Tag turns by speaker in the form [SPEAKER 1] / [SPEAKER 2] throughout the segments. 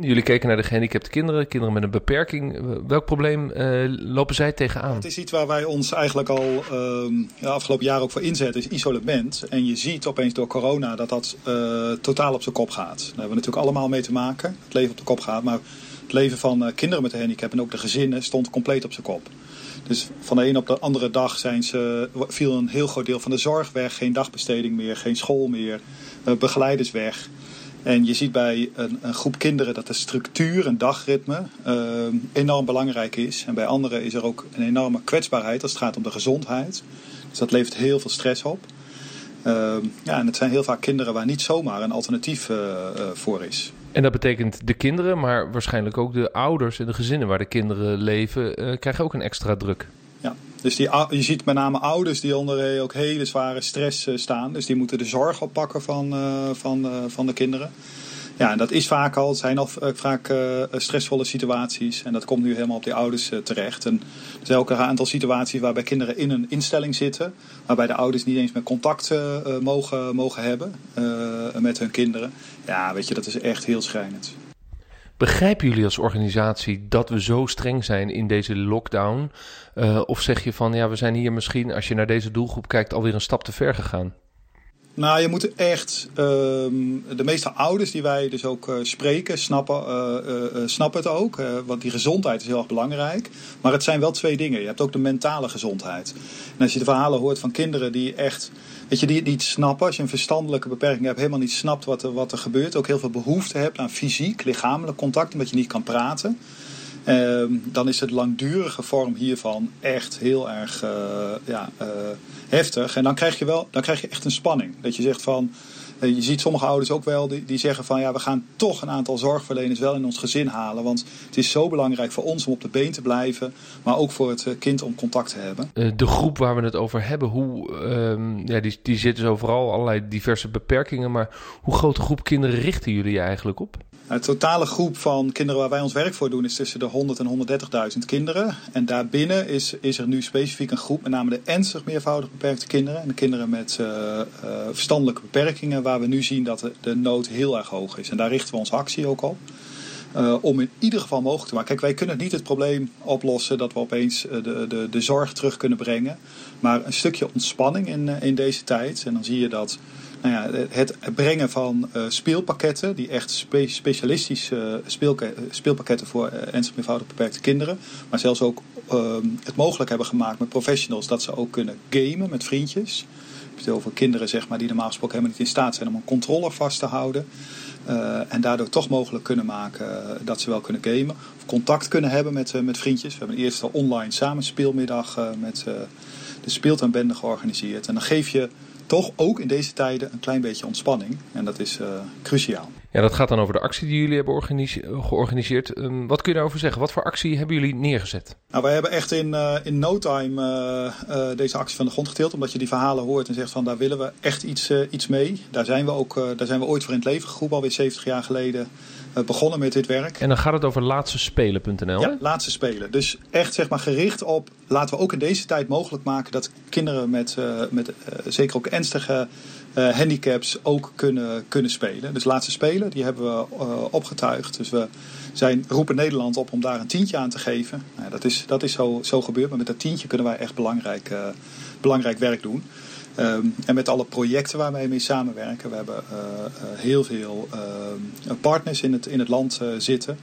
[SPEAKER 1] Jullie keken naar de gehandicapte kinderen, kinderen met een beperking. Welk probleem uh, lopen zij tegenaan?
[SPEAKER 2] Het is iets waar wij ons eigenlijk al uh, ja, afgelopen jaar ook voor inzetten, is isolement. En je ziet opeens door corona dat dat uh, totaal op zijn kop gaat. Daar hebben we natuurlijk allemaal mee te maken. Het leven op de kop gaat, maar het leven van uh, kinderen met een handicap en ook de gezinnen stond compleet op zijn kop. Dus van de een op de andere dag zijn ze, viel een heel groot deel van de zorg weg. Geen dagbesteding meer, geen school meer, begeleiders weg. En je ziet bij een, een, groep kinderen dat de structuur en dagritme uh, enorm belangrijk is. En bij anderen is er ook een enorme kwetsbaarheid als het gaat om de gezondheid. Dus dat levert heel veel stress op. Uh, ja, en het zijn heel vaak kinderen waar niet zomaar een alternatief uh, voor is.
[SPEAKER 1] En dat betekent de kinderen, maar waarschijnlijk ook de ouders en de gezinnen waar de kinderen leven, krijgen ook een extra druk.
[SPEAKER 2] Dus die, je ziet met name ouders die onder ook hele zware stress staan. Dus die moeten de zorg oppakken van, van, van de kinderen. Ja, en dat is vaak al, zijn al vaak stressvolle situaties. En dat komt nu helemaal op die ouders terecht. En er zijn ook een aantal situaties waarbij kinderen in een instelling zitten. Waarbij de ouders niet eens meer contact mogen, mogen hebben met hun kinderen. Ja, weet je, dat is echt heel schrijnend.
[SPEAKER 1] Begrijpen jullie als organisatie dat we zo streng zijn in deze lockdown? Uh, of zeg je van ja, we zijn hier misschien, als je naar deze doelgroep kijkt, alweer een stap te ver gegaan?
[SPEAKER 2] Nou, je moet echt. Uh, de meeste ouders die wij dus ook uh, spreken, snappen, uh, snappen het ook. want die gezondheid is heel erg belangrijk. Maar het zijn wel twee dingen. Je hebt ook de mentale gezondheid. En als je de verhalen hoort van kinderen die echt. Weet je, die niet snappen. Als je een verstandelijke beperking hebt, helemaal niet snapt wat er, wat er gebeurt. Ook heel veel behoefte hebt aan fysiek, lichamelijk contact, omdat je niet kan praten. Uh, dan is het langdurige vorm hiervan echt heel erg uh, ja, uh, heftig. En dan krijg je wel, dan krijg je echt een spanning. Dat je zegt van, je ziet sommige ouders ook wel die, die zeggen van ja, we gaan toch een aantal zorgverleners wel in ons gezin halen. Want het is zo belangrijk voor ons om op de been te blijven, maar ook voor het kind om contact te hebben.
[SPEAKER 1] de groep waar we het over hebben, hoe, ehm, ja, die, die zit dus overal allerlei diverse beperkingen. Maar hoe grote groep kinderen richten jullie eigenlijk op?
[SPEAKER 2] De totale groep van kinderen waar wij ons werk voor doen is tussen de 100 en 130.000 kinderen. En daarbinnen is, is er nu specifiek een groep, met name de ernstig meervoudig beperkte kinderen. En de kinderen met uh, uh, verstandelijke beperkingen, waar we nu zien dat de, de, nood heel erg hoog is. En daar richten we onze actie ook op. Uh, om in ieder geval mogelijk te maken. Kijk, wij kunnen niet het probleem oplossen dat we opeens de, de, de zorg terug kunnen brengen. Maar een stukje ontspanning in, in deze tijd. En dan zie je dat nou ja, het brengen van uh, speelpakketten, die echt spe specialistische uh, speelke speelpakketten voor ernstig meervoudig beperkte kinderen, maar zelfs ook het mogelijk hebben gemaakt met professionals dat ze ook kunnen gamen met vriendjes. Ik het over kinderen zeg maar, die normaal gesproken helemaal niet in staat zijn om een controller vast te houden. en daardoor toch mogelijk kunnen maken dat ze wel kunnen gamen. Of contact kunnen hebben met, met vriendjes. We hebben een eerste online samenspeelmiddag met de speeltuinbende georganiseerd. En dan geef je toch ook in deze tijden een klein beetje ontspanning. En dat is uh, cruciaal.
[SPEAKER 1] Ja, dat gaat dan over de actie die jullie hebben georganiseerd. Um, wat kun je daarover zeggen? Wat voor actie hebben jullie neergezet?
[SPEAKER 2] Nou, wij hebben echt in, uh, in no time uh, uh, deze actie van de grond getild. Omdat je die verhalen hoort en zegt van daar willen we echt iets, iets mee. Daar zijn we ook daar zijn we ooit voor in het leven geroepen, alweer 70 jaar geleden begonnen met dit werk.
[SPEAKER 1] En dan gaat het over laatstespelen.nl?
[SPEAKER 2] Ja, laatste spelen. Dus echt zeg maar gericht op, laten we ook in deze tijd mogelijk maken dat kinderen met, met zeker ook ernstige uh, handicaps ook kunnen, kunnen spelen. Dus laatste spelen, die hebben we uh, opgetuigd. Dus we zijn, roepen Nederland op om daar een tientje aan te geven. Nou, dat is, dat is zo, zo gebeurd, maar met dat tientje kunnen wij echt belangrijk, uh, belangrijk werk doen. Um, en met alle projecten waar wij mee samenwerken. We hebben heel veel partners in het, in het land zitten.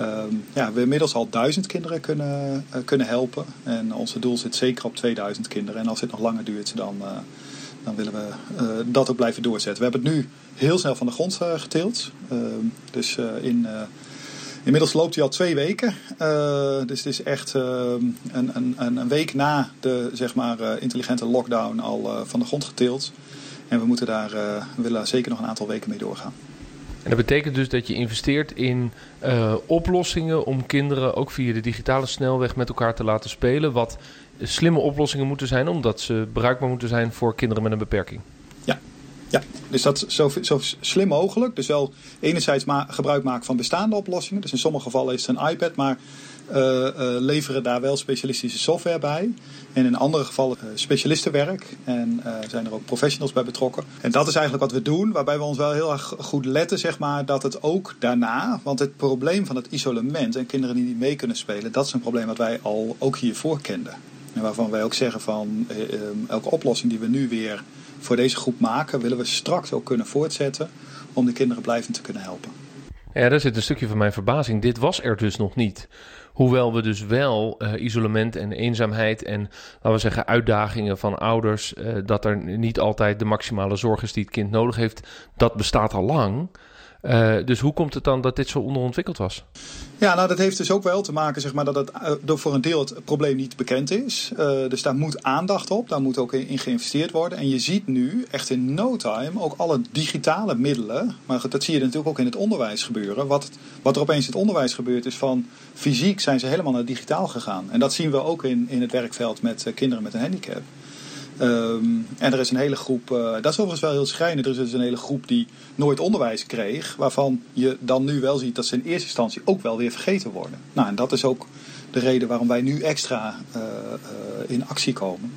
[SPEAKER 2] Um, ja, we inmiddels al duizend kinderen kunnen, kunnen helpen. En onze doel zit zeker op 2000 kinderen. En als het nog langer duurt, dan dan willen we uh, dat ook blijven doorzetten. We hebben het nu heel snel van de grond uh, getild. Uh, dus in, inmiddels loopt hij al twee weken. dus het is echt een, een, een, week na de zeg maar, intelligente lockdown al van de grond getild. En we moeten daar, willen zeker nog een aantal weken mee doorgaan.
[SPEAKER 1] En dat betekent dus dat je investeert in oplossingen om kinderen ook via de digitale snelweg met elkaar te laten spelen. Wat slimme oplossingen moeten zijn, omdat ze bruikbaar moeten zijn voor kinderen met een beperking.
[SPEAKER 2] Ja, Ja, dus dat zo, zo slim mogelijk. Dus wel enerzijds gebruik maken van bestaande oplossingen. Dus in sommige gevallen is het een iPad, maar uh, uh, leveren daar wel specialistische software bij. En in andere gevallen uh, specialistenwerk. En zijn er ook professionals bij betrokken. En dat is eigenlijk wat we doen, waarbij we ons wel heel erg goed letten, zeg maar, dat het ook daarna. Want het probleem van het isolement en kinderen die niet mee kunnen spelen, dat is een probleem wat wij al ook hiervoor kenden. En waarvan wij ook zeggen van elke oplossing die we nu weer voor deze groep maken, willen we straks ook kunnen voortzetten om de kinderen blijvend te kunnen helpen.
[SPEAKER 1] Ja, daar zit een stukje van mijn verbazing. Dit was er dus nog niet. Hoewel we dus wel uh, isolement en eenzaamheid en laten we zeggen uitdagingen van ouders, uh, dat er niet altijd de maximale zorg is die het kind nodig heeft, dat bestaat al lang. Uh, dus hoe komt het dan dat dit zo onderontwikkeld was?
[SPEAKER 2] Ja, nou dat heeft dus ook wel te maken zeg maar, dat het uh, voor een deel het probleem niet bekend is. Uh, dus daar moet aandacht op, daar moet ook in geïnvesteerd worden. En je ziet nu echt in no time ook alle digitale middelen, maar dat zie je natuurlijk ook in het onderwijs gebeuren. Wat, wat er opeens in het onderwijs gebeurt is van fysiek zijn ze helemaal naar digitaal gegaan. En dat zien we ook in, in het werkveld met kinderen met een handicap. Um, en er is een hele groep, uh, dat is overigens wel heel schrijnend, er is dus een hele groep die nooit onderwijs kreeg, waarvan je dan nu wel ziet dat ze in eerste instantie ook wel weer vergeten worden. Nou, en dat is ook de reden waarom wij nu extra uh, uh, in actie komen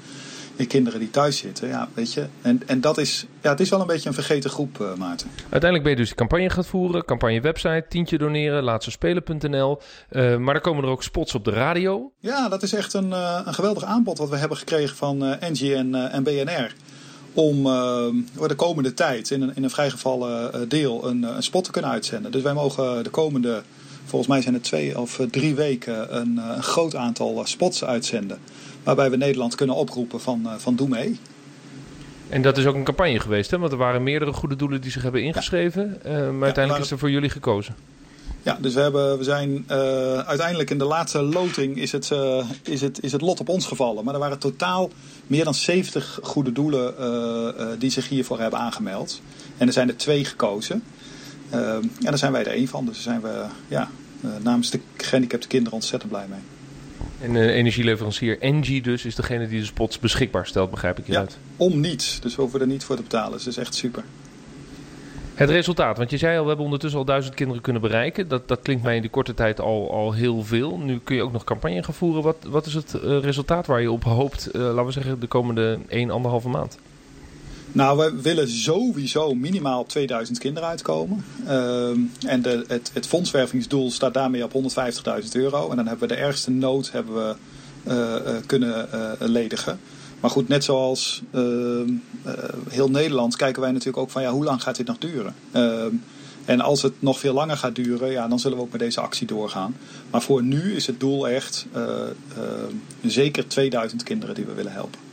[SPEAKER 2] kinderen die thuis zitten. Ja, weet je. En, en dat is, ja, het is wel een beetje een vergeten groep, uh, Maarten.
[SPEAKER 1] Uiteindelijk ben je dus de campagne gaat voeren. Campagne website, tientje doneren, laatstespelen.nl. Uh, maar dan komen er ook spots op de radio.
[SPEAKER 2] Ja, dat is echt een, uh, een geweldig aanbod wat we hebben gekregen van Engie en, en BNR. Om de komende tijd in een, in een vrijgevallen deel een, een spot te kunnen uitzenden. Dus wij mogen de komende, volgens mij zijn het twee of drie weken, een, een groot aantal spots uitzenden. Waarbij we Nederland kunnen oproepen van, van doe mee.
[SPEAKER 1] En dat is ook een campagne geweest, hè? Want er waren meerdere goede doelen die zich hebben ingeschreven. Ja. Uh, maar ja, uiteindelijk is er voor jullie gekozen.
[SPEAKER 2] Ja, dus we, hebben, we zijn uh, uiteindelijk in de laatste loting is het, uh, is, het, is het lot op ons gevallen. Maar er waren totaal meer dan 70 goede doelen die zich hiervoor hebben aangemeld. En er zijn er twee gekozen. En daar zijn wij er één van. Dus daar zijn we ja, namens de gehandicapte kinderen ontzettend blij mee.
[SPEAKER 1] En de energieleverancier Engie dus is degene die de spots beschikbaar stelt, begrijp ik hieruit?
[SPEAKER 2] Ja, om niets. Dus we hoeven er niet voor te betalen. Dus dat is echt super.
[SPEAKER 1] Het resultaat, want je zei al, we hebben ondertussen al duizend kinderen kunnen bereiken. Dat, dat klinkt mij in die korte tijd al, al heel veel. Nu kun je ook nog campagne gaan voeren. Wat, wat is het uh, resultaat waar je op hoopt, uh, laten we zeggen, de komende 1, anderhalve maand?
[SPEAKER 2] Nou, we willen sowieso minimaal op 2000 kinderen uitkomen. Uh, en de, het, het fondswervingsdoel staat daarmee op 150.000 euro. En dan hebben we de ergste nood hebben we, uh, uh, kunnen ledigen. Maar goed, net zoals ehm, heel Nederland kijken wij natuurlijk ook van ja, hoe lang gaat dit nog duren? Ehm, en als het nog veel langer gaat duren, ja, dan zullen we ook met deze actie doorgaan. Maar voor nu is het doel echt zeker 2000 kinderen die we willen helpen.